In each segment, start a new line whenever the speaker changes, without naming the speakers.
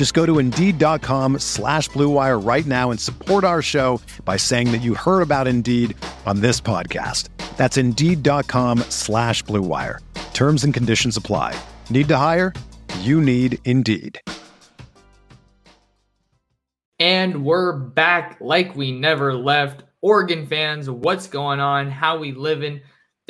Just go to Indeed.com slash BlueWire right now and support our show by saying that you heard about Indeed on this podcast. That's Indeed.com slash BlueWire. Terms and conditions apply. Need to hire? You need Indeed.
And we're back like we never left. Oregon fans, what's going on? How we living?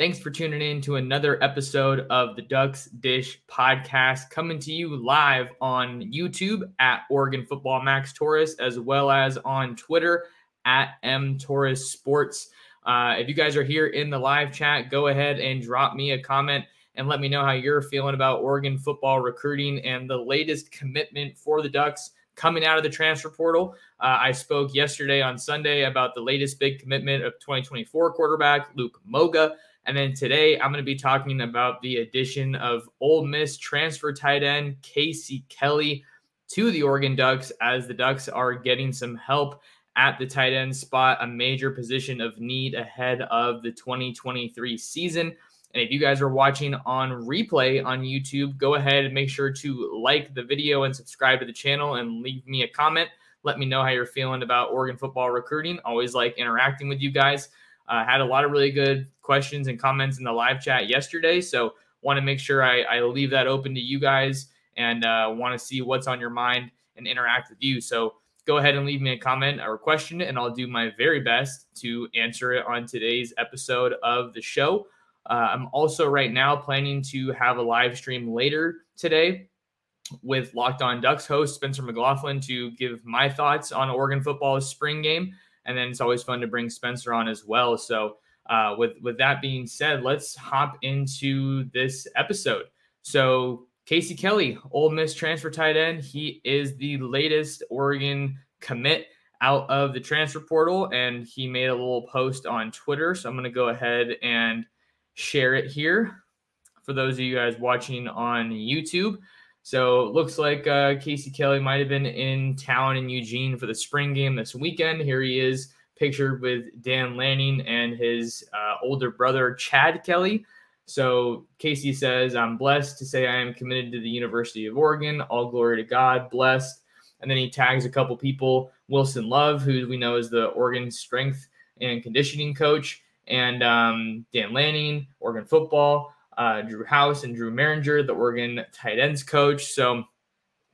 Thanks for tuning in to another episode of the Ducks Dish podcast coming to you live on YouTube at Oregon Football Max Torres as well as on Twitter at M Torres Sports. Uh, if you guys are here in the live chat, go ahead and drop me a comment and let me know how you're feeling about Oregon football recruiting and the latest commitment for the Ducks coming out of the transfer portal. Uh, I spoke yesterday on Sunday about the latest big commitment of 2024 quarterback Luke Moga. And then today I'm going to be talking about the addition of Ole Miss transfer tight end Casey Kelly to the Oregon Ducks as the Ducks are getting some help at the tight end spot, a major position of need ahead of the 2023 season. And if you guys are watching on replay on YouTube, go ahead and make sure to like the video and subscribe to the channel and leave me a comment. Let me know how you're feeling about Oregon football recruiting. Always like interacting with you guys. Uh, had a lot of really good questions and comments in the live chat yesterday. So want to make sure I, I, leave that open to you guys and uh, want to see what's on your mind and interact with you. So go ahead and leave me a comment or question, and I'll do my very best to answer it on today's episode of the show. Uh, I'm also right now planning to have a live stream later today with Locked On Ducks host Spencer McLaughlin to give my thoughts on Oregon football's spring game. And then it's always fun to bring Spencer on as well. So, uh, with with that being said, let's hop into this episode. So, Casey Kelly, Ole Miss transfer tight end, he is the latest Oregon commit out of the transfer portal, and he made a little post on Twitter. So, I'm going to go ahead and share it here for those of you guys watching on YouTube. So it looks like uh, Casey Kelly might have been in town in Eugene for the spring game this weekend. Here he is pictured with Dan Lanning and his uh, older brother, Chad Kelly. So Casey says, I'm blessed to say I am committed to the University of Oregon. All glory to God, blessed. And then he tags a couple people Wilson Love, who we know is the Oregon strength and conditioning coach, and um, Dan Lanning, Oregon football, uh, Drew House, and Drew Mehringer, the Oregon tight ends coach. So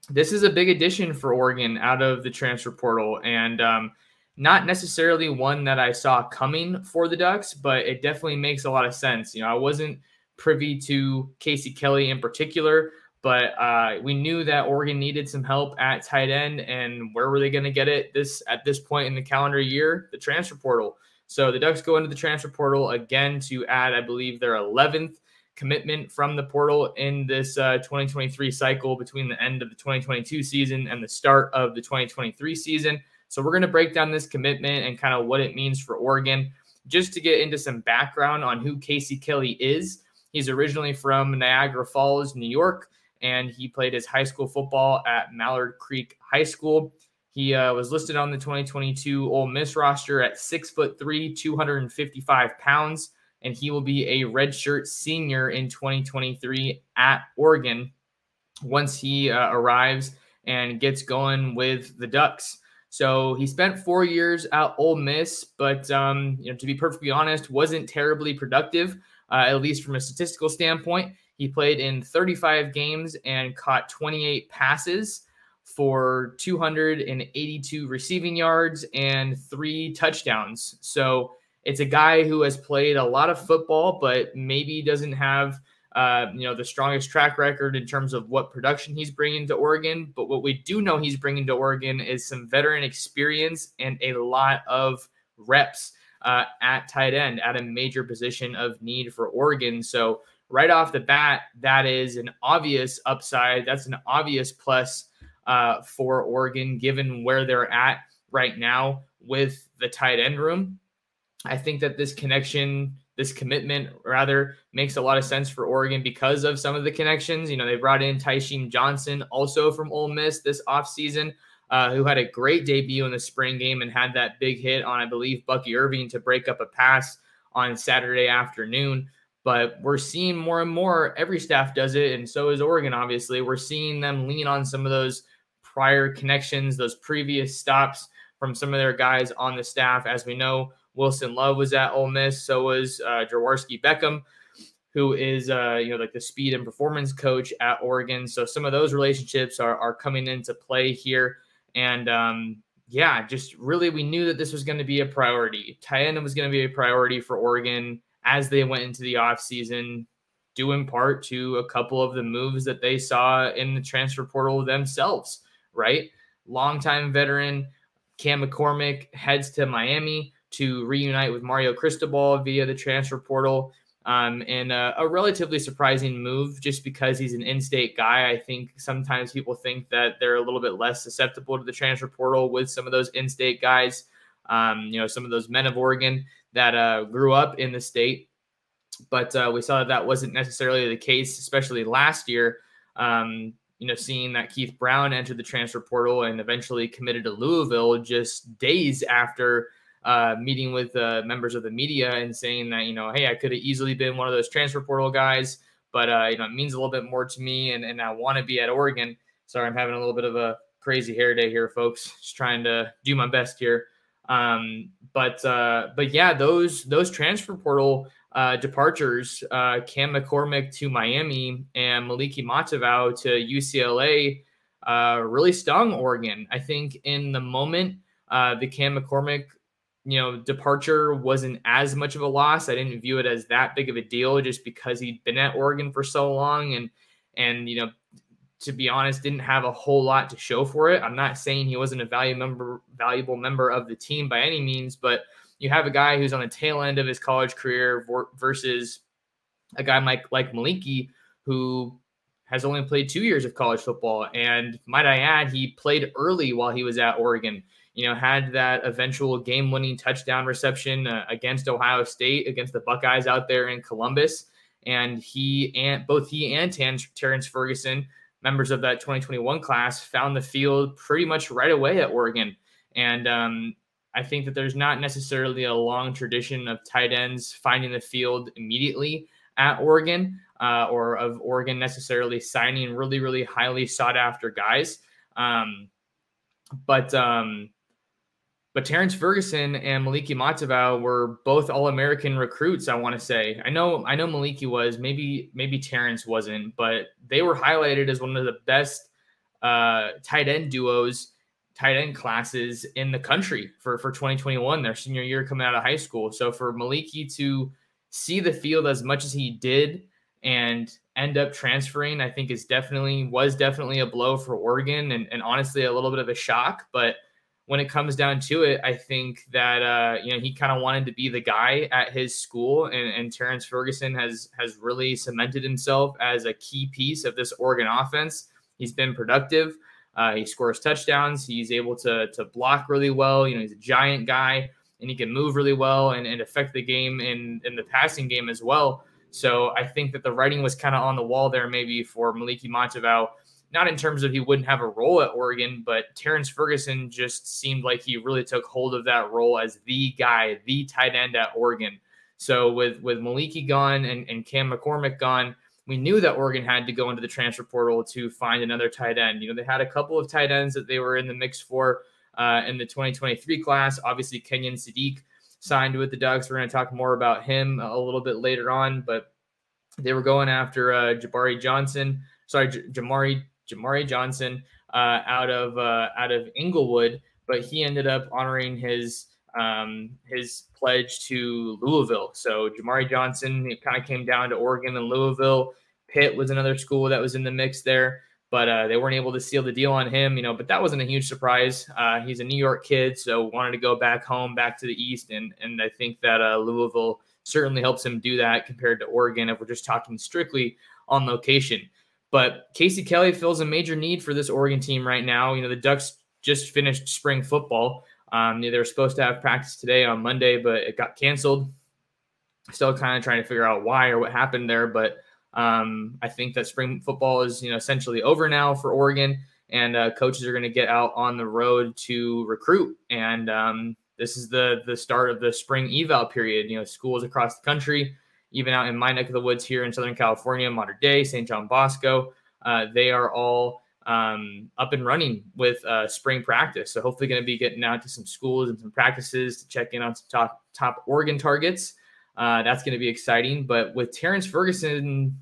this is a big addition for Oregon out of the transfer portal, and um, not necessarily one that I saw coming for the Ducks, but it definitely makes a lot of sense. You know, I wasn't privy to Casey Kelly in particular, but uh, we knew that Oregon needed some help at tight end, and where were they going to get it this at this point in the calendar year? The transfer portal. So the Ducks go into the transfer portal again to add, I believe, their 11th commitment from the portal in this uh, 2023 cycle between the end of the 2022 season and the start of the 2023 season. So we're going to break down this commitment and kind of what it means for Oregon. Just to get into some background on who Casey Kelly is, he's originally from Niagara Falls, New York, and he played his high school football at Mallard Creek High School. He uh, was listed on the 2022 Ole Miss roster at six foot three, 255 pounds, and he will be a redshirt senior in 2023 at Oregon once he uh, arrives and gets going with the Ducks. So he spent four years at Ole Miss, but um, you know, to be perfectly honest, wasn't terribly productive, uh, at least from a statistical standpoint. He played in 35 games and caught 28 passes for 282 receiving yards and three touchdowns. So it's a guy who has played a lot of football, but maybe doesn't have uh, you know the strongest track record in terms of what production he's bringing to Oregon. But what we do know he's bringing to Oregon is some veteran experience and a lot of reps uh, at tight end at a major position of need for Oregon. So right off the bat, that is an obvious upside. That's an obvious plus uh, for Oregon, given where they're at right now with the tight end room. I think that this connection, this commitment rather, makes a lot of sense for Oregon because of some of the connections. You know, they brought in Tysheem Johnson also from Ole Miss this offseason, uh, who had a great debut in the spring game and had that big hit on, I believe, Bucky Irving to break up a pass on Saturday afternoon. But we're seeing more and more, every staff does it, and so is Oregon, obviously. We're seeing them lean on some of those prior connections, those previous stops from some of their guys on the staff. As we know, Wilson Love was at Ole Miss. So was uh, Jaworski Beckham, who is uh, you know like the speed and performance coach at Oregon. So some of those relationships are are coming into play here, and um, yeah, just really we knew that this was going to be a priority. Tight was going to be a priority for Oregon as they went into the offseason, due in part to a couple of the moves that they saw in the transfer portal themselves, right? Longtime veteran Cam McCormick heads to Miami to reunite with Mario Cristobal via the transfer portal. Um, and a, a, relatively surprising move just because he's an in state guy. I think sometimes people think that they're a little bit less susceptible to the transfer portal with some of those in state guys, um, you know, some of those men of Oregon that uh, grew up in the state. But uh, we saw that that wasn't necessarily the case, especially last year. Um, you know, seeing that Keith Brown entered the transfer portal and eventually committed to Louisville just days after uh, meeting with uh, members of the media and saying that, you know, hey, I could have easily been one of those transfer portal guys, but, uh, you know, it means a little bit more to me and, and I want to be at Oregon. Sorry, I'm having a little bit of a crazy hair day here, folks. Just trying to do my best here. Um, but, uh, but yeah, those, those transfer portal uh, departures, uh, Cam McCormick to Miami and Moliki Matavao to UCLA, uh, really stung Oregon. I think in the moment, uh, the Cam McCormick, you know, departure wasn't as much of a loss. I didn't view it as that big of a deal just because he'd been at Oregon for so long and and you know, to be honest, didn't have a whole lot to show for it. I'm not saying he wasn't a valuable member, valuable member of the team by any means, but you have a guy who's on the tail end of his college career versus a guy like like Moliki who has only played two years of college football. And might I add, he played early while he was at Oregon. You know, had that eventual game-winning touchdown reception uh, against Ohio State, against the Buckeyes out there in Columbus. And he and both he and Terrance Ferguson, members of that 2021 class, found the field pretty much right away at Oregon. And um, I think that there's not necessarily a long tradition of tight ends finding the field immediately at Oregon uh, or of Oregon necessarily signing really, really highly sought after guys. Um, but um, but Terrance Ferguson and Moliki Matavao were both All American recruits. I want to say. I know I know Moliki was maybe maybe Terrance wasn't, but they were highlighted as one of the best uh, tight end duos tight end classes in the country for, for 2021, their senior year coming out of high school. So for Moliki to see the field as much as he did and end up transferring, I think is definitely was definitely a blow for Oregon and, and honestly a little bit of a shock. But when it comes down to it, I think that uh, you know he kind of wanted to be the guy at his school, and, and Terrance Ferguson has has really cemented himself as a key piece of this Oregon offense. He's been productive. Uh, he scores touchdowns. He's able to to block really well. You know, he's a giant guy and he can move really well and, and affect the game in in the passing game as well. So I think that the writing was kind of on the wall there, maybe for Moliki Matavao. Not in terms of he wouldn't have a role at Oregon, but Terrance Ferguson just seemed like he really took hold of that role as the guy, the tight end at Oregon. So with with Moliki gone and, and Cam McCormick gone, we knew that Oregon had to go into the transfer portal to find another tight end. You know, they had a couple of tight ends that they were in the mix for uh, in the 2023 class. Obviously, Kenyon Sadiq signed with the Ducks. We're going to talk more about him a little bit later on, but they were going after uh, Jabari Johnson. Sorry, J- Jamari Jamari Johnson uh, out of uh, out of Inglewood, but he ended up honoring his um, his pledge to Louisville. So Jamari Johnson kind of came down to Oregon and Louisville. Pitt was another school that was in the mix there, but uh, they weren't able to seal the deal on him. You know, but that wasn't a huge surprise. Uh, he's a New York kid, so wanted to go back home, back to the East, and and I think that uh, Louisville certainly helps him do that compared to Oregon if we're just talking strictly on location. But Casey Kelly fills a major need for this Oregon team right now. You know, the Ducks just finished spring football. Um, they were supposed to have practice today on Monday, but it got canceled. Still kind of trying to figure out why or what happened there, but um, I think that spring football is you know essentially over now for Oregon, and uh, coaches are going to get out on the road to recruit. And um, this is the the start of the spring eval period. You know, schools across the country, even out in my neck of the woods here in Southern California, Mater Dei, St. John Bosco, uh, they are all um, up and running with uh, spring practice. So hopefully, going to be getting out to some schools and some practices to check in on some top top Oregon targets. Uh, that's going to be exciting. But with Terrance Ferguson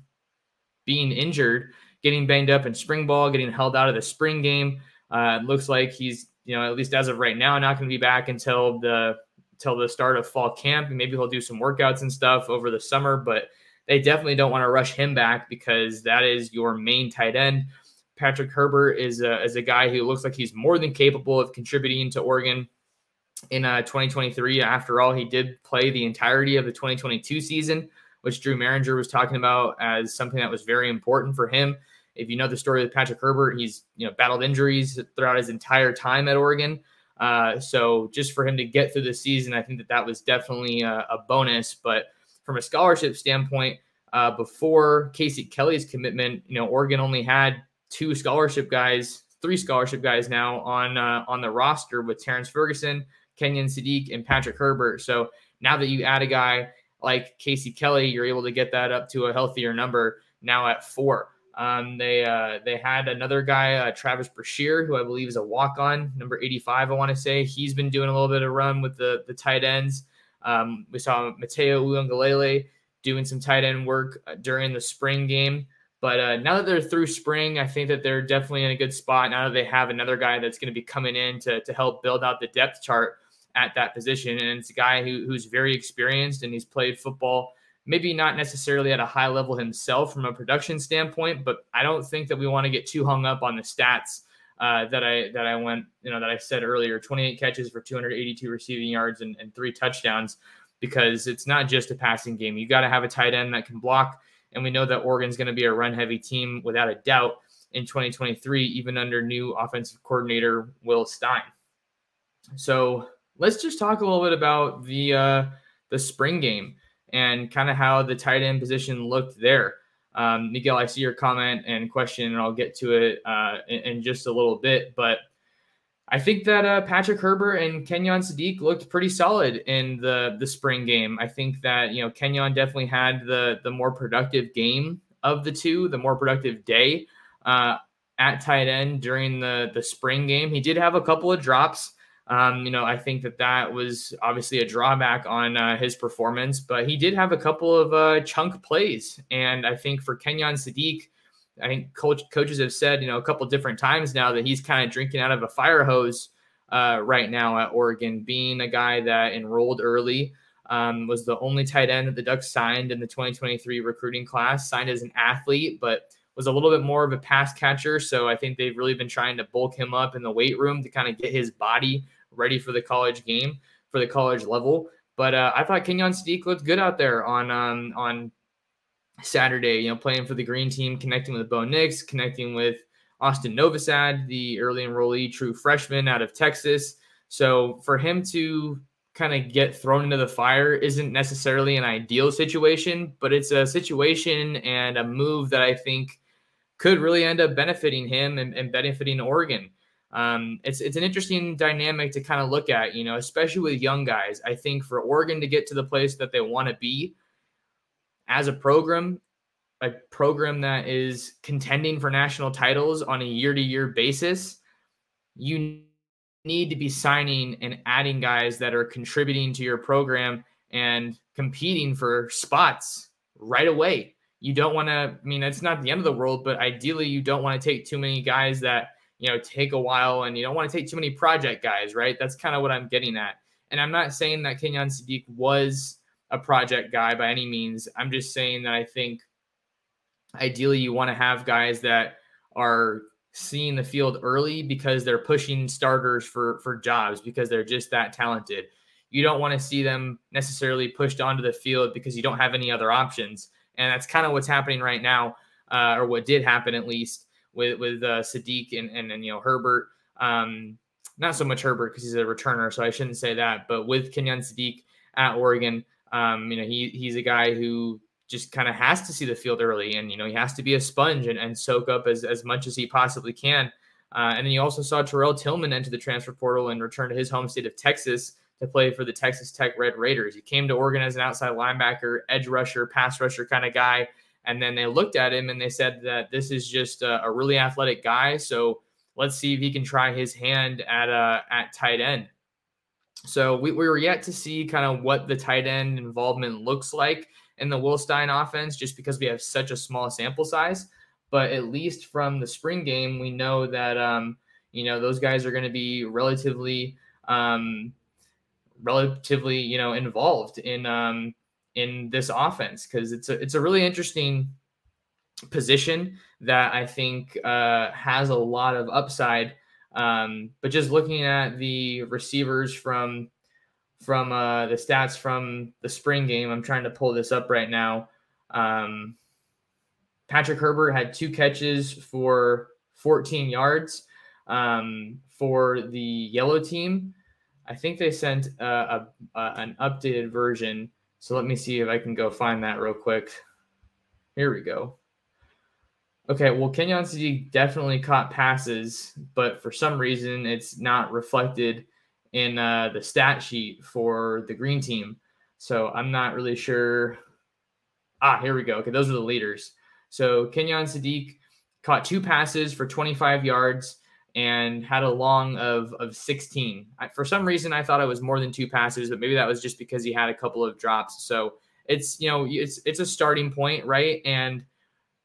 being injured, getting banged up in spring ball, getting held out of the spring game, uh, looks like he's you know at least as of right now not going to be back until the until the start of fall camp. And maybe he'll do some workouts and stuff over the summer, but they definitely don't want to rush him back because that is your main tight end. Patrick Herbert is a, is a guy who looks like he's more than capable of contributing to Oregon in uh, 2023. After all, he did play the entirety of the 2022 season, which Drew Mehringer was talking about as something that was very important for him. If you know the story of Patrick Herbert, he's you know battled injuries throughout his entire time at Oregon. Uh, so just for him to get through the season, I think that that was definitely a, a bonus. But from a scholarship standpoint, uh, before Casey Kelly's commitment, you know, Oregon only had two scholarship guys, three scholarship guys now on uh, on the roster with Terrance Ferguson, Kenyon Sadiq, and Patrick Herbert. So now that you add a guy like Casey Kelly, you're able to get that up to a healthier number now at four. Um, they uh, they had another guy, uh, Travis Brashear, who I believe is a walk on, number 85. I want to say he's been doing a little bit of run with the the tight ends. Um, we saw Mateo Uiagalelei doing some tight end work uh, during the spring game. But uh, now that they're through spring, I think that they're definitely in a good spot. Now that they have another guy that's going to be coming in to, to help build out the depth chart at that position. And it's a guy who, who's very experienced and he's played football, maybe not necessarily at a high level himself from a production standpoint, but I don't think that we want to get too hung up on the stats uh, that I that I went, you know, that I said earlier, 28 catches for 282 receiving yards and, and three touchdowns, because it's not just a passing game. You got to have a tight end that can block and we know that Oregon's going to be a run heavy team without a doubt in 2023, even under new offensive coordinator Will Stein. So let's just talk a little bit about the uh, the spring game and kind of how the tight end position looked there. Um, Miguel, I see your comment and question, and I'll get to it uh, in, in, just a little bit. But I think that uh, Patrick Herbert and Kenyon Sadiq looked pretty solid in the the spring game. I think that you know Kenyon definitely had the the more productive game of the two, the more productive day uh, at tight end during the the spring game. He did have a couple of drops. Um, you know, I think that that was obviously a drawback on uh, his performance, but he did have a couple of uh, chunk plays, and I think for Kenyon Sadiq I think coach, coaches have said, you know, a couple different times now that he's kind of drinking out of a fire hose uh, right now at Oregon, being a guy that enrolled early, um, was the only tight end that the Ducks signed in the 2023 recruiting class, signed as an athlete, but was a little bit more of a pass catcher. So I think they've really been trying to bulk him up in the weight room to kind of get his body ready for the college game, for the college level. But uh, I thought Kenyon Sadiq looked good out there on um, on Saturday, you know, playing for the green team, connecting with Bo Nix, connecting with Austin Novosad, the early enrollee true freshman out of Texas. So for him to kind of get thrown into the fire isn't necessarily an ideal situation, but it's a situation and a move that I think could really end up benefiting him and, and benefiting Oregon. Um, it's it's an interesting dynamic to kind of look at, you know, especially with young guys. I think for Oregon to get to the place that they want to be, as a program, a program that is contending for national titles on a year to year basis, you need to be signing and adding guys that are contributing to your program and competing for spots right away. You don't want to, I mean, it's not the end of the world, but ideally, you don't want to take too many guys that, you know, take a while and you don't want to take too many project guys, right? That's kind of what I'm getting at And I'm not saying that Kenyon Sadiq was a project guy by any means. I'm just saying that I think ideally you want to have guys that are seeing the field early because they're pushing starters for for jobs because they're just that talented. You don't want to see them necessarily pushed onto the field because you don't have any other options, and that's kind of what's happening right now, uh, or what did happen at least with with uh, Sadiq and, and and you know Herbert. Um, not so much Herbert because he's a returner, so I shouldn't say that. But with Kenyon Sadiq at Oregon, um, you know he he's a guy who just kind of has to see the field early and you know he has to be a sponge and, and soak up as, as much as he possibly can uh, and then you also saw terrell tillman enter the transfer portal and return to his home state of texas to play for the texas tech red raiders he came to oregon as an outside linebacker edge rusher pass rusher kind of guy and then they looked at him and they said that this is just a, a really athletic guy so let's see if he can try his hand at uh, at tight end so we, we were yet to see kind of what the tight end involvement looks like in the Will Stein offense just because we have such a small sample size. But at least from the spring game, we know that um, you know those guys are going to be relatively um, relatively you know involved in um, in this offense because it's a it's a really interesting position that I think uh, has a lot of upside. Um, but just looking at the receivers from from uh, the stats from the spring game. I'm trying to pull this up right now. Um, Patrick Herbert had two catches for 14 yards um, for the yellow team. I think they sent uh, a, a, an updated version. So let me see if I can go find that real quick. Here we go. Okay, well, Kenyon Sadiq definitely caught passes, but for some reason it's not reflected in uh, the stat sheet for the green team. So I'm not really sure. Ah, here we go. Okay, those are the leaders. So Kenyon Sadiq caught two passes for 25 yards and had a long of of 16. I, for some reason, I thought it was more than two passes, but maybe that was just because he had a couple of drops. So it's you know it's it's a starting point, right? And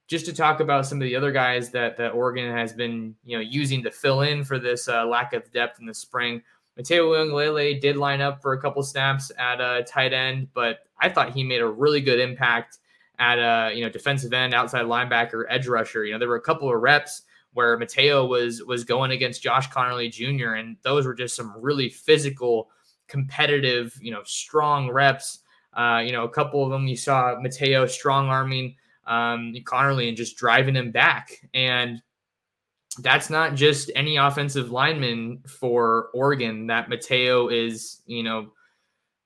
just to talk about some of the other guys that that Oregon has been you know using to fill in for this uh, lack of depth in the spring. Mateo Uiagalelei did line up for a couple snaps at a tight end, but I thought he made a really good impact at a you know defensive end, outside linebacker, edge rusher. You know, there were a couple of reps where Mateo was was going against Josh Conerly Jr. and those were just some really physical, competitive, you know, strong reps. Uh, you know, a couple of them you saw Mateo strong arming um, Conerly and just driving him back and that's not just any offensive lineman for Oregon that Mateo is, you know,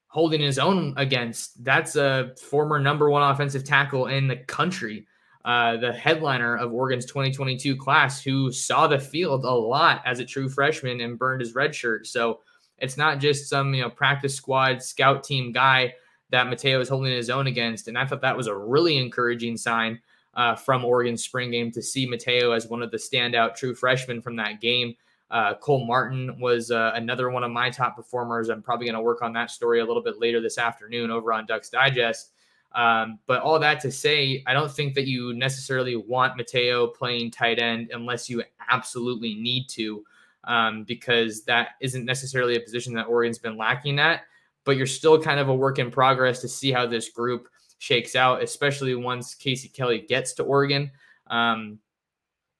holding his own against. That's a former number one offensive tackle in the country, uh, the headliner of Oregon's 2022 class, who saw the field a lot as a true freshman and burned his red shirt. So it's not just some, you know, practice squad scout team guy that Mateo is holding his own against. And I thought that was a really encouraging sign uh, from Oregon's spring game to see Mateo as one of the standout true freshmen from that game. Uh, Cole Martin was uh, another one of my top performers. I'm probably going to work on that story a little bit later this afternoon over on Ducks Digest. Um, but all that to say, I don't think that you necessarily want Mateo playing tight end unless you absolutely need to, um, because that isn't necessarily a position that Oregon's been lacking at. But you're still kind of a work in progress to see how this group shakes out, especially once Casey Kelly gets to Oregon. Um,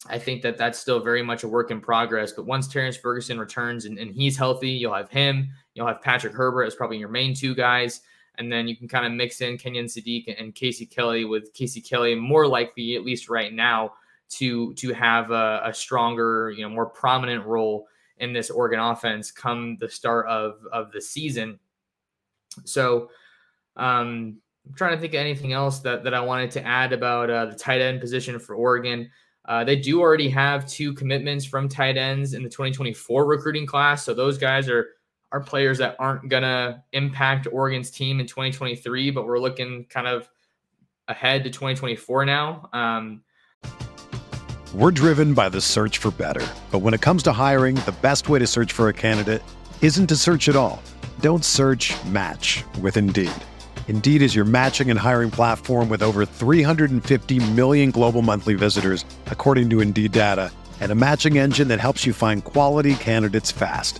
I think that that's still very much a work in progress. But once Terrance Ferguson returns and, and he's healthy, you'll have him. You'll have Patrick Herbert as probably your main two guys. And then you can kind of mix in Kenyon Sadiq and Casey Kelly with Casey Kelly more likely, at least right now, to to have a, a stronger, you know, more prominent role in this Oregon offense come the start of of the season. So um, I'm trying to think of anything else that, that I wanted to add about uh, the tight end position for Oregon. Uh, they do already have two commitments from tight ends in the 2024 recruiting class. So those guys are are players that aren't gonna impact Oregon's team in 2023, but we're looking kind of ahead to 2024 now. Um,
we're driven by the search for better, but when it comes to hiring, the best way to search for a candidate isn't to search at all. Don't search. Match with Indeed. Indeed is your matching and hiring platform with over 350 million global monthly visitors, according to Indeed data, and a matching engine that helps you find quality candidates fast.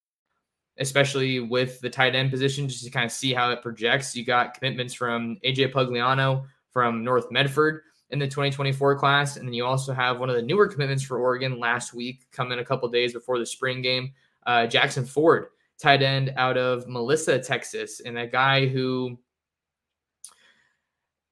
especially with the tight end position, just to kind of see how it projects. You got commitments from AJ Pugliano from North Medford in the 2024 class. And then you also have one of the newer commitments for Oregon last week, coming a couple days before the spring game, uh, Jackson Ford, tight end out of Melissa, Texas, and a guy who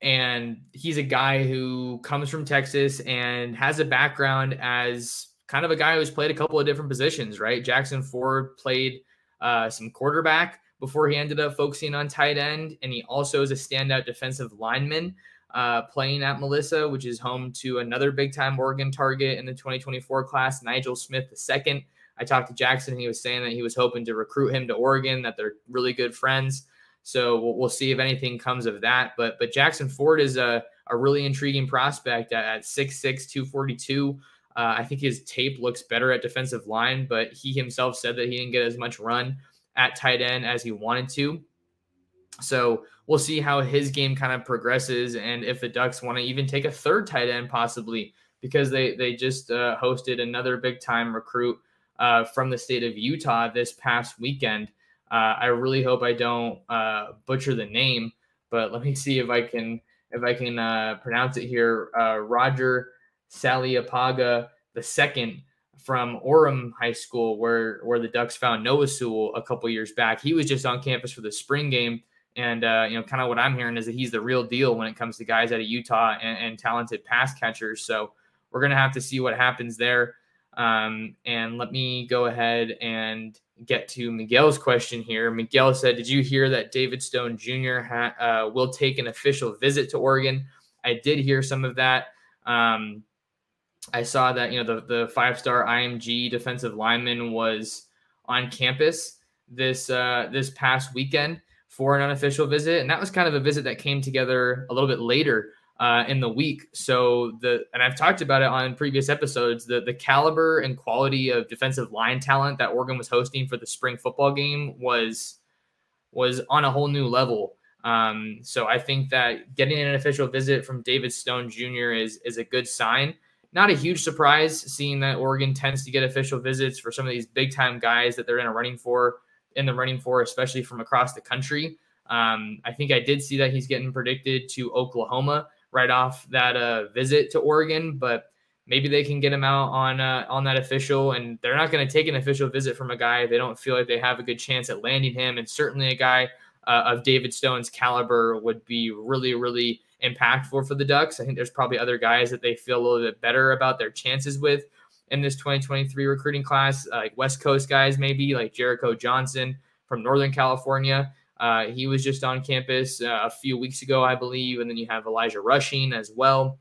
and he's a guy who comes from Texas and has a background as kind of a guy who's played a couple of different positions, right? Jackson Ford played uh, some quarterback before he ended up focusing on tight end. And he also is a standout defensive lineman uh, playing at Melissa, which is home to another big time Oregon target in the 2024 class, Nigel Smith II. I talked to Jackson. And he was saying that he was hoping to recruit him to Oregon, that they're really good friends. So we'll, we'll see if anything comes of that. But but Jackson Ford is a, a really intriguing prospect at, at 6'6, 242. Uh, I think his tape looks better at defensive line, but he himself said that he didn't get as much run at tight end as he wanted to. So we'll see how his game kind of progresses and if the Ducks want to even take a third tight end possibly because they they just uh, hosted another big time recruit uh, from the state of Utah this past weekend. Uh, I really hope I don't uh, butcher the name, but let me see if I can if I can uh, pronounce it here. Uh, Roger Saleapaga the second from Orem High School, where where the Ducks found Noah Sewell a couple years back. He was just on campus for the spring game, and uh, you know, kind of what I'm hearing is that he's the real deal when it comes to guys out of Utah and, and talented pass catchers. So we're gonna have to see what happens there. Um, and let me go ahead and get to Miguel's question here. Miguel said, "Did you hear that David Stone Jr. Ha- uh, will take an official visit to Oregon?" I did hear some of that. Um, I saw that you know the the five star IMG defensive lineman was on campus this uh, this past weekend for an unofficial visit, and that was kind of a visit that came together a little bit later uh, in the week. So the and I've talked about it on previous episodes. The the caliber and quality of defensive line talent that Oregon was hosting for the spring football game was was on a whole new level. Um, so I think that getting an official visit from David Stone Jr. is is a good sign not a huge surprise seeing that Oregon tends to get official visits for some of these big time guys that they're in a running for in the running for, especially from across the country. Um, I think I did see that he's getting predicted to Oklahoma right off that uh, visit to Oregon, but maybe they can get him out on uh, on that official, and they're not going to take an official visit from a guy if they don't feel like they have a good chance at landing him. And certainly a guy uh, of David Stone's caliber would be really, really impactful for the Ducks. I think there's probably other guys that they feel a little bit better about their chances with in this 2023 recruiting class, uh, like West Coast guys, maybe like Jericho Johnson from Northern California. Uh, he was just on campus uh, a few weeks ago, I believe. And then you have Elijah Rushing as well.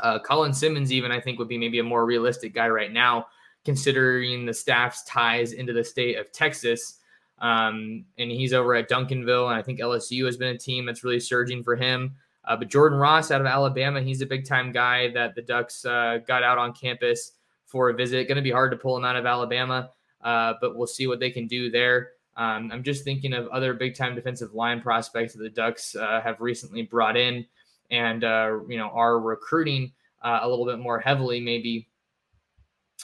Uh, Colin Simmons, even, I think, would be maybe a more realistic guy right now, considering the staff's ties into the state of Texas. Um, and he's over at Duncanville. And I think LSU has been a team that's really surging for him. Uh, but Jordan Ross out of Alabama, he's a big time guy that the Ducks uh, got out on campus for a visit. Going to be hard to pull him out of Alabama, uh, but we'll see what they can do there. Um, I'm just thinking of other big time defensive line prospects that the Ducks uh, have recently brought in and uh, you know are recruiting uh, a little bit more heavily maybe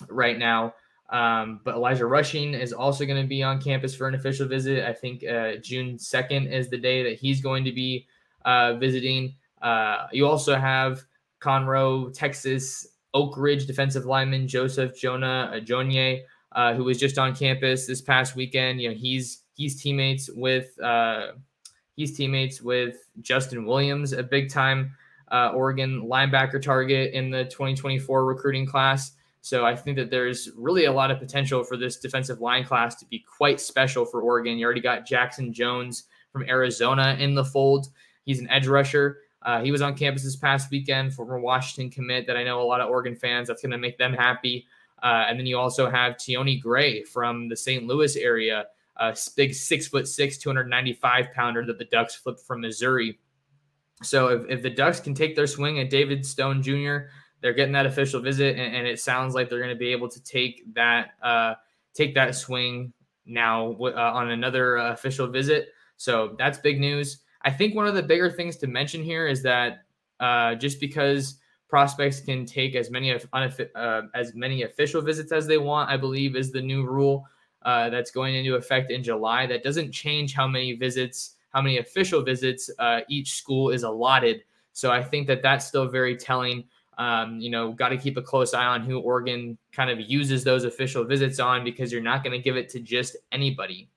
right now. Um, but Elijah Rushing is also going to be on campus for an official visit. I think June 2nd is the day that he's going to be uh, visiting. Uh, you also have Conroe, Texas, Oak Ridge defensive lineman Joseph Jonah Ajonye, uh, who was just on campus this past weekend. You know, he's he's teammates with uh, he's teammates with Justin Williams, a big time uh, Oregon linebacker target in the 2024 recruiting class. So I think that there's really a lot of potential for this defensive line class to be quite special for Oregon. You already got Jackson Jones from Arizona in the fold. He's an edge rusher. Uh, he was on campus this past weekend, former Washington commit that I know a lot of Oregon fans. That's going to make them happy. Uh, and then you also have Teoni Gray from the St. Louis area, a big six foot six, 295 pounder that the Ducks flipped from Missouri. So if, if the Ducks can take their swing at David Stone Jr., they're getting that official visit, and, and it sounds like they're going to be able to take that uh, take that swing now uh, on another uh, official visit. So that's big news. I think one of the bigger things to mention here is that uh, just because prospects can take as many of uh, as many official visits as they want, I believe is the new rule uh, that's going into effect in July. That doesn't change how many visits, how many official visits uh, each school is allotted. So I think that that's still very telling. Um, you know, got to keep a close eye on who Oregon kind of uses those official visits on because you're not going to give it to just anybody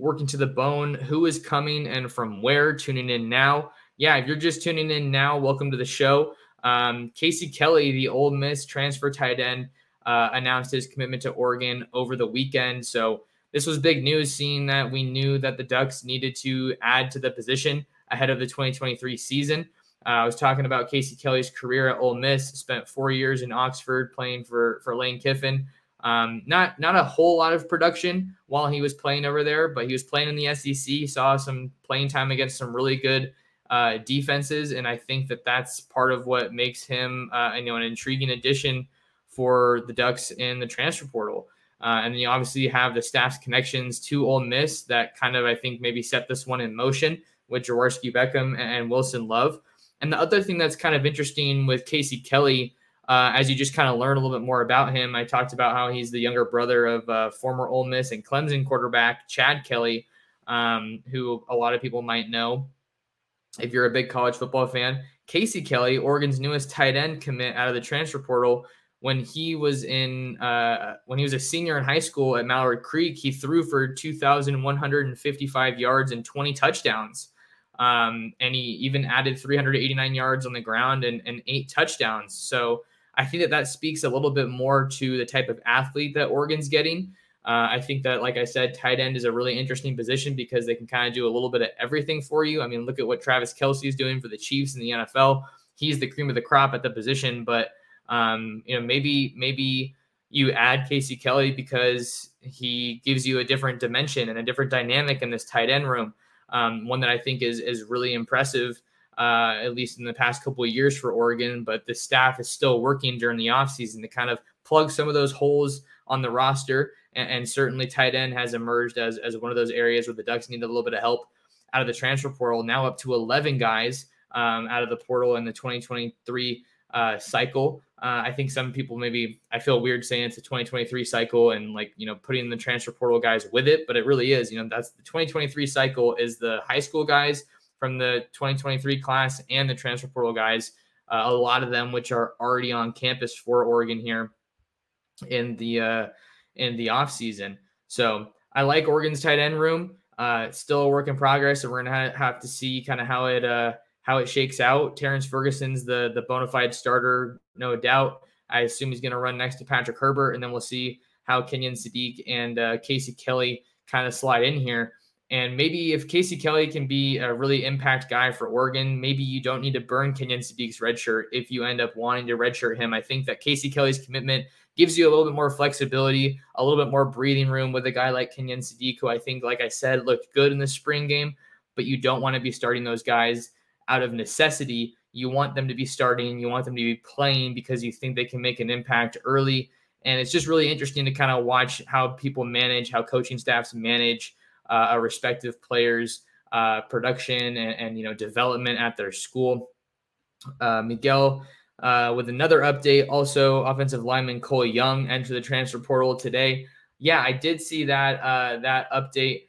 working to the bone. Who is coming and from where? Tuning in now. Yeah, if you're just tuning in now, welcome to the show. Um, Casey Kelly, the Ole Miss transfer tight end, uh, announced his commitment to Oregon over the weekend. So this was big news, seeing that we knew that the Ducks needed to add to the position ahead of the 2023 season. Uh, I was talking about Casey Kelly's career at Ole Miss. Spent four years in Oxford playing for for Lane Kiffin. Um, not not a whole lot of production while he was playing over there, but he was playing in the SEC. Saw some playing time against some really good uh, defenses, and I think that that's part of what makes him, uh, you know, an intriguing addition for the Ducks in the transfer portal. Uh, and then you obviously have the staff's connections to Ole Miss that kind of I think maybe set this one in motion with Jaworski Beckham and Wilson Love. And the other thing that's kind of interesting with Casey Kelly uh, as you just kind of learn a little bit more about him, I talked about how he's the younger brother of uh, former Ole Miss and Clemson quarterback Chad Kelly, um, who a lot of people might know if you're a big college football fan. Casey Kelly, Oregon's newest tight end commit out of the transfer portal. When he was in, uh, when he was a senior in high school at Mallard Creek, he threw for 2,155 yards and 20 touchdowns. Um, and he even added 389 yards on the ground and, and eight touchdowns. So I think that that speaks a little bit more to the type of athlete that Oregon's getting. Uh, I think that, like I said, tight end is a really interesting position because they can kind of do a little bit of everything for you. I mean, look at what Travis Kelce is doing for the Chiefs in the NFL. He's the cream of the crop at the position, but um, you know, maybe maybe you add Casey Kelly because he gives you a different dimension and a different dynamic in this tight end room. Um, one that I think is is really impressive uh, at least in the past couple of years for Oregon. But the staff is still working during the offseason to kind of plug some of those holes on the roster. And, and, certainly tight end has emerged as, as one of those areas where the Ducks need a little bit of help out of the transfer portal. Now up to 11 guys um, out of the portal in the 2023 uh, cycle. Uh, I think some people maybe I feel weird saying it's a 2023 cycle and like you know putting the transfer portal guys with it, but it really is. You know that's the 2023 cycle is the high school guys from the 2023 class and the transfer portal guys. Uh, a lot of them, which are already on campus for Oregon here in the uh, in the off season. So I like Oregon's tight end room. Uh, still a work in progress, and we're gonna have to see kind of how it uh, how it shakes out. Terrance Ferguson's the the bona fide starter, no doubt. I assume he's to run next to Patrick Herbert, and then we'll see how Kenyon Sadiq and uh, Casey Kelly kind of slide in here. And maybe if Casey Kelly can be a really impact guy for Oregon, maybe you don't need to burn Kenyon Sadiq's red shirt if you end up wanting to redshirt him. I think that Casey Kelly's commitment gives you a little bit more flexibility, a little bit more breathing room with a guy like Kenyon Sadiq, who I think, like I said, looked good in the spring game, but you don't want to be starting those guys out of necessity. You want them to be starting, you want them to be playing because you think they can make an impact early. And it's just really interesting to kind of watch how people manage, how coaching staffs manage uh, respective players' uh, production and, and, you know development at their school. Uh, Miguel uh, with another update. Also, offensive lineman Cole Young entered the transfer portal today. Yeah, I did see that uh, that update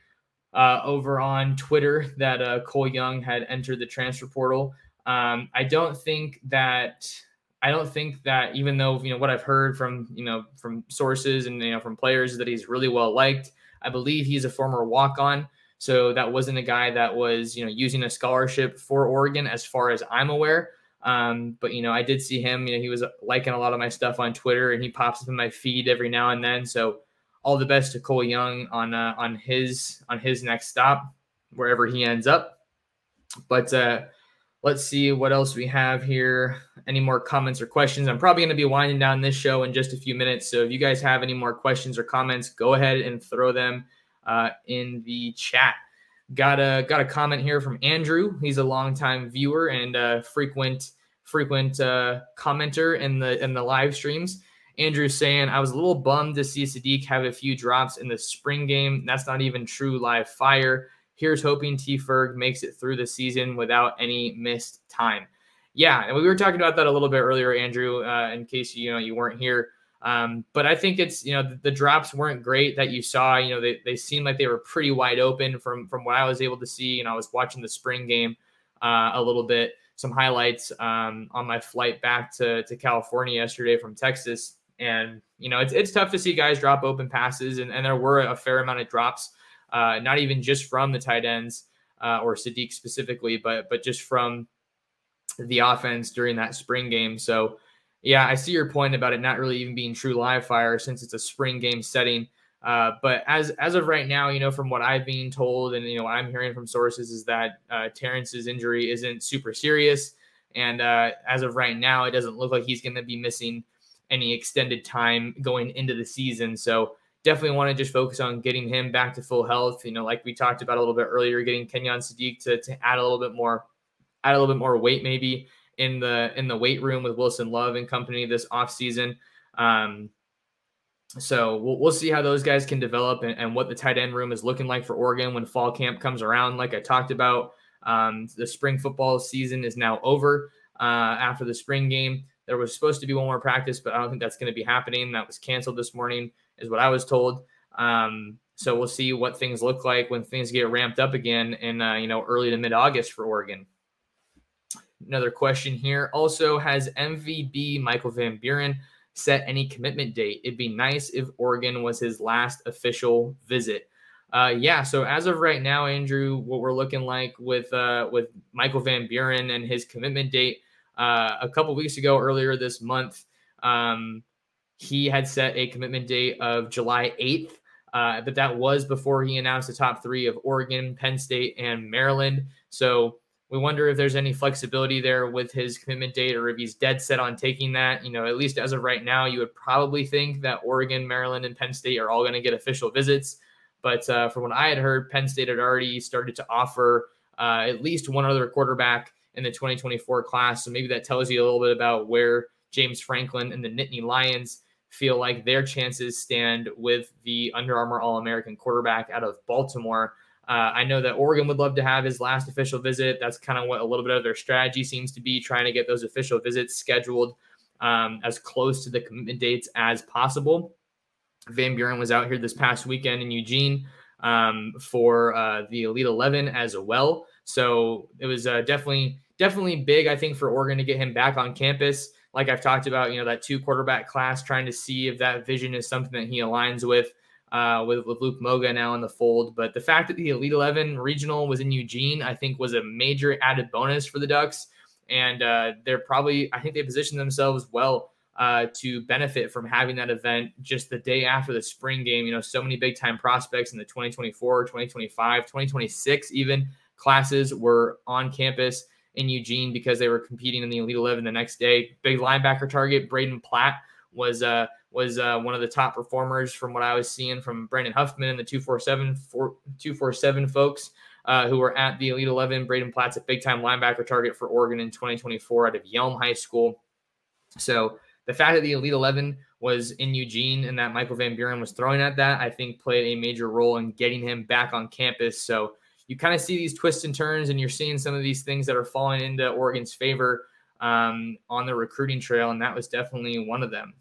uh, over on Twitter that Cole Young had entered the transfer portal. Um, I don't think that I don't think that even though you know what I've heard from you know from sources and you know from players that he's really well liked. I believe he's a former walk on, so that wasn't a guy that was you know using a scholarship for Oregon as far as I'm aware. Um, but you know, I did see him. You know, he was liking a lot of my stuff on Twitter, and he pops up in my feed every now and then. So, all the best to Cole Young on uh, on his on his next stop, wherever he ends up. But uh, let's see what else we have here. Any more comments or questions? I'm probably going to be winding down this show in just a few minutes. So, if you guys have any more questions or comments, go ahead and throw them uh, in the chat. Got a got a comment here from Andrew. He's a longtime viewer and uh, frequent frequent uh, commenter in the in the live streams. Andrew saying, I was a little bummed to see Sadiq have a few drops in the spring game. That's not even true live fire. Here's hoping T Ferg makes it through the season without any missed time. Yeah, and we were talking about that a little bit earlier, Andrew. Uh, in case you know you weren't here, um, but I think it's you know the, the, drops weren't great that you saw. You know they, they seemed like they were pretty wide open from from what I was able to see. And I was watching the spring game uh, a little bit, some highlights um, on my flight back to to California yesterday from Texas. And you know it's it's tough to see guys drop open passes, and, and there were a fair amount of drops, uh, not even just from the tight ends uh, or Sadiq specifically, but but just from the offense during that spring game. So yeah, I see your point about it not really even being true live fire since it's a spring game setting. Uh, but as as of right now, you know, from what I've been told and you know I'm hearing from sources is that uh, Terrance's injury isn't super serious, and uh, as of right now, it doesn't look like he's going to be missing any extended time going into the season. So definitely want to just focus on getting him back to full health. You know, like we talked about a little bit earlier, getting Kenyon Sadiq to to add a little bit more, add a little bit more weight maybe in the in the weight room with Wilson Love and company this offseason. Um, so we'll, we'll see how those guys can develop and, and, what the tight end room is looking like for Oregon when fall camp comes around. Like I talked about, um, the spring football season is now over uh, after the spring game. There was supposed to be one more practice, but I don't think that's going to be happening. That was canceled this morning, is what I was told. Um, so we'll see what things look like when things get ramped up again in uh, you know early to mid August for Oregon. Another question here. Also, has MVB Michael Van Buren set any commitment date? It'd be nice if Oregon was his last official visit. Uh, yeah, so as of right now, Andrew, what we're looking like with uh, with Michael Van Buren and his commitment date uh, a couple weeks ago, earlier this month, um, he had set a commitment date of July 8th. Uh, but that was before he announced the top three of Oregon, Penn State, and Maryland. So we wonder if there's any flexibility there with his commitment date or if he's dead set on taking that. You know, at least as of right now, you would probably think that Oregon, Maryland, and Penn State are all going to get official visits. But uh, from what I had heard, Penn State had already started to offer uh, at least one other quarterback in the 2024 class. So maybe that tells you a little bit about where James Franklin and the Nittany Lions feel like their chances stand with the Under Armour All American quarterback out of Baltimore. Uh, I know that Oregon would love to have his last official visit. That's kind of what a little bit of their strategy seems to be, trying to get those official visits scheduled um, as close to the commitment dates as possible. Van Buren was out here this past weekend in Eugene um, for uh, the Elite 11 as well. So it was uh, definitely definitely big, I think, for Oregon to get him back on campus. Like I've talked about, you know, that two quarterback class, trying to see if that vision is something that he aligns with uh, with, with Luke Moga now in the fold. But the fact that the Elite 11 regional was in Eugene, I think, was a major added bonus for the Ducks. And uh, they're probably, I think they positioned themselves well uh, to benefit from having that event just the day after the spring game. You know, so many big time prospects in the 2024, 2025, 2026 even classes were on campus in Eugene because they were competing in the Elite 11 the next day. Big linebacker target, Braden Platt was uh, was uh, one of the top performers from what I was seeing from Brandon Huffman and the 247, 247 folks uh, who were at the Elite 11. Braden Platt's a big time linebacker target for Oregon in 2024 out of Yelm High School. So the fact that the Elite 11 was in Eugene and that Michael Van Buren was throwing at that, I think played a major role in getting him back on campus. So you kind of see these twists and turns, and you're seeing some of these things that are falling into Oregon's favor um, on the recruiting trail, and that was definitely one of them.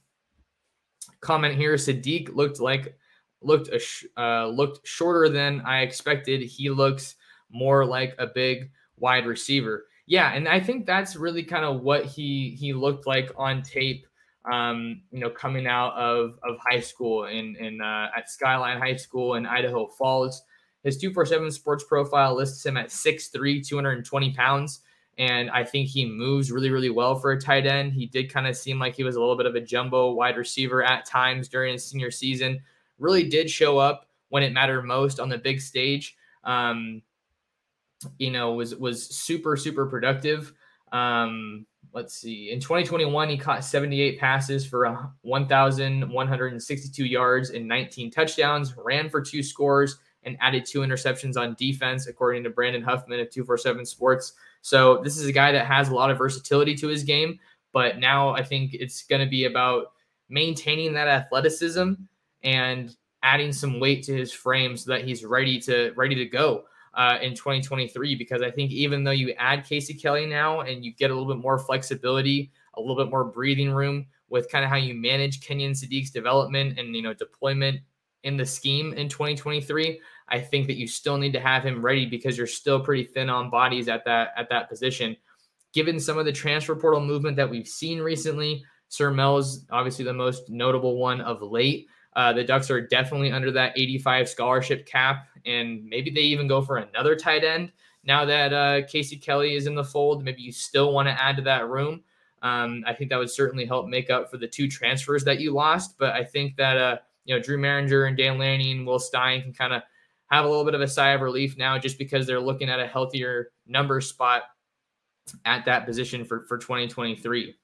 Comment here: Sadiq looked like looked sh- uh, looked shorter than I expected. He looks more like a big wide receiver. Yeah, and I think that's really kind of what he he looked like on tape. Um, you know, coming out of of high school in in uh, at Skyline High School in Idaho Falls. His 247 sports profile lists him at 6'3, 220 pounds. And I think he moves really, really well for a tight end. He did kind of seem like he was a little bit of a jumbo wide receiver at times during his senior season. Really did show up when it mattered most on the big stage. Um, you know, was was super, super productive. Um, let's see. In 2021, he caught 78 passes for 1,162 yards and 19 touchdowns, ran for two scores, and added two interceptions on defense, according to Brandon Huffman of 247 Sports. So this is a guy that has a lot of versatility to his game, but now I think it's going to be about maintaining that athleticism and adding some weight to his frame so that he's ready to ready to go uh, in 2023. Because I think even though you add Casey Kelly now and you get a little bit more flexibility, a little bit more breathing room with kind of how you manage Kenyon Sadiq's development and you know deployment in the scheme in 2023. I think that you still need to have him ready because you're still pretty thin on bodies at that at that position. Given some of the transfer portal movement that we've seen recently, Sir Mel's obviously the most notable one of late. Uh, the Ducks are definitely under that 85 scholarship cap, and maybe they even go for another tight end now that uh, Casey Kelly is in the fold. Maybe you still want to add to that room. Um, I think that would certainly help make up for the two transfers that you lost. But I think that uh, you know Drew Mehringer and Dan Lanning, and Will Stein can kind of have a little bit of a sigh of relief now just because they're looking at a healthier number spot at that position for, for 2023.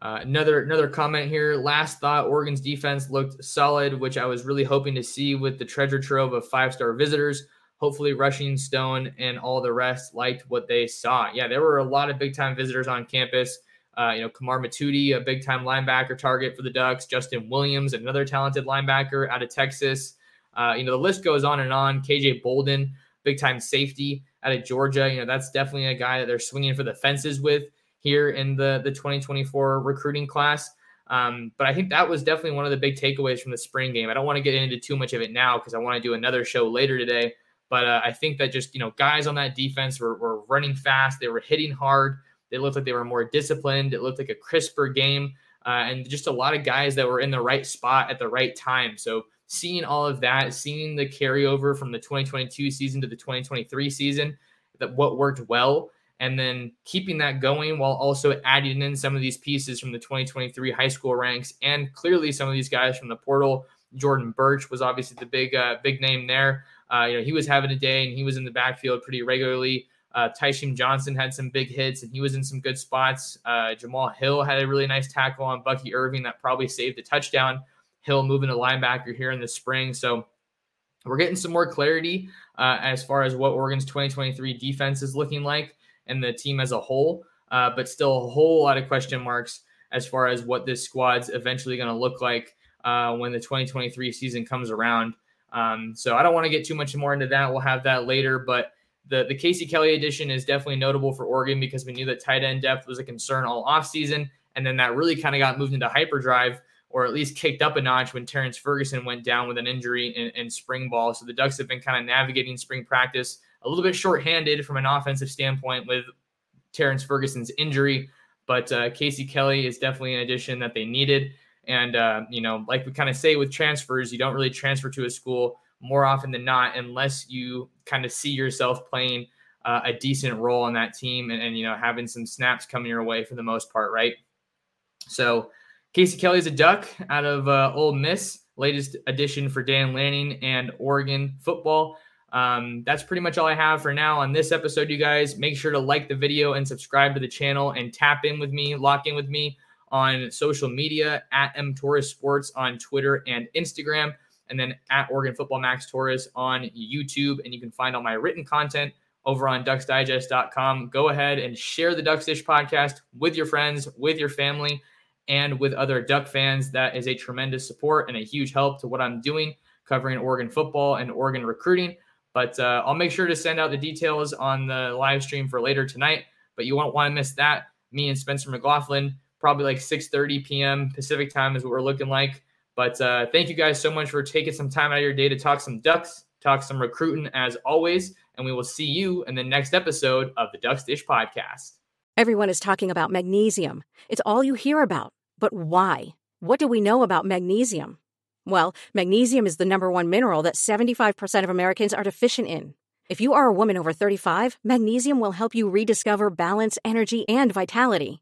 Uh, another another comment here. Last thought: Oregon's defense looked solid, which I was really hoping to see with the treasure trove of five star visitors. Hopefully, Rushing Stone and all the rest liked what they saw. Yeah, there were a lot of big time visitors on campus. Uh, you know, Kamar Mothudi, a big time linebacker target for the Ducks. Justin Williams, another talented linebacker out of Texas. Uh, you know, the list goes on and on. KJ Bolden, big time safety out of Georgia. You know, that's definitely a guy that they're swinging for the fences with here in the the 2024 recruiting class. Um, but I think that was definitely one of the big takeaways from the spring game. I don't want to get into too much of it now because I want to do another show later today. But uh, I think that just you know guys on that defense were, were running fast. They were hitting hard. They looked like they were more disciplined. It looked like a crisper game, uh, and just a lot of guys that were in the right spot at the right time. So seeing all of that, seeing the carryover from the 2022 season to the 2023 season, that what worked well, and then keeping that going while also adding in some of these pieces from the 2023 high school ranks and clearly some of these guys from the portal. Jordan Burch was obviously the big uh, big name there. Uh, you know, he was having a day and he was in the backfield pretty regularly. Uh, Tysheem Johnson had some big hits and he was in some good spots. Uh, Jamal Hill had a really nice tackle on Bucky Irving that probably saved the touchdown. Hill moving to linebacker here in the spring. So we're getting some more clarity uh, as far as what Oregon's 2023 defense is looking like and the team as a whole, uh, but still a whole lot of question marks as far as what this squad's eventually going to look like uh, when the 2023 season comes around. Um, so I don't want to get too much more into that. We'll have that later, but the the Casey Kelly addition is definitely notable for Oregon because we knew that tight end depth was a concern all offseason. And then that really kind of got moved into hyperdrive or at least kicked up a notch when Terrance Ferguson went down with an injury in, in spring ball. So the Ducks have been kind of navigating spring practice a little bit shorthanded from an offensive standpoint with Terrance Ferguson's injury. But uh, Casey Kelly is definitely an addition that they needed. And, uh, you know, like we kind of say with transfers, you don't really transfer to a school more often than not unless you kind of see yourself playing uh, a decent role on that team and, and, you know, having some snaps coming your way for the most part, right? So, Casey Kelly is a Duck out of uh, Ole Miss, latest addition for Dan Lanning and Oregon football. Um, that's pretty much all I have for now on this episode, you guys. Make sure to like the video and subscribe to the channel and tap in with me, lock in with me on social media at M Torres Sports on Twitter and Instagram, and then at Oregon Football Max Torres on YouTube. And you can find all my written content over on ducksdigest.com. Go ahead and share the Ducks Dish podcast with your friends, with your family and with other Duck fans. That is a tremendous support and a huge help to what I'm doing covering Oregon football and Oregon recruiting. But uh, I'll make sure to send out the details on the live stream for later tonight. But you won't want to miss that. me and Spencer McLaughlin, probably like 6:30 p.m. Pacific time is what we're looking like. But uh, thank you guys so much for taking some time out of your day to talk some Ducks, talk some recruiting as always, and we will see you in the next episode of the Ducks Dish podcast.
Everyone is talking about magnesium. It's all you hear about. But why? What do we know about magnesium? Well, magnesium is the number one mineral that 75% of Americans are deficient in. If you are a woman over 35, magnesium will help you rediscover balance, energy, and vitality.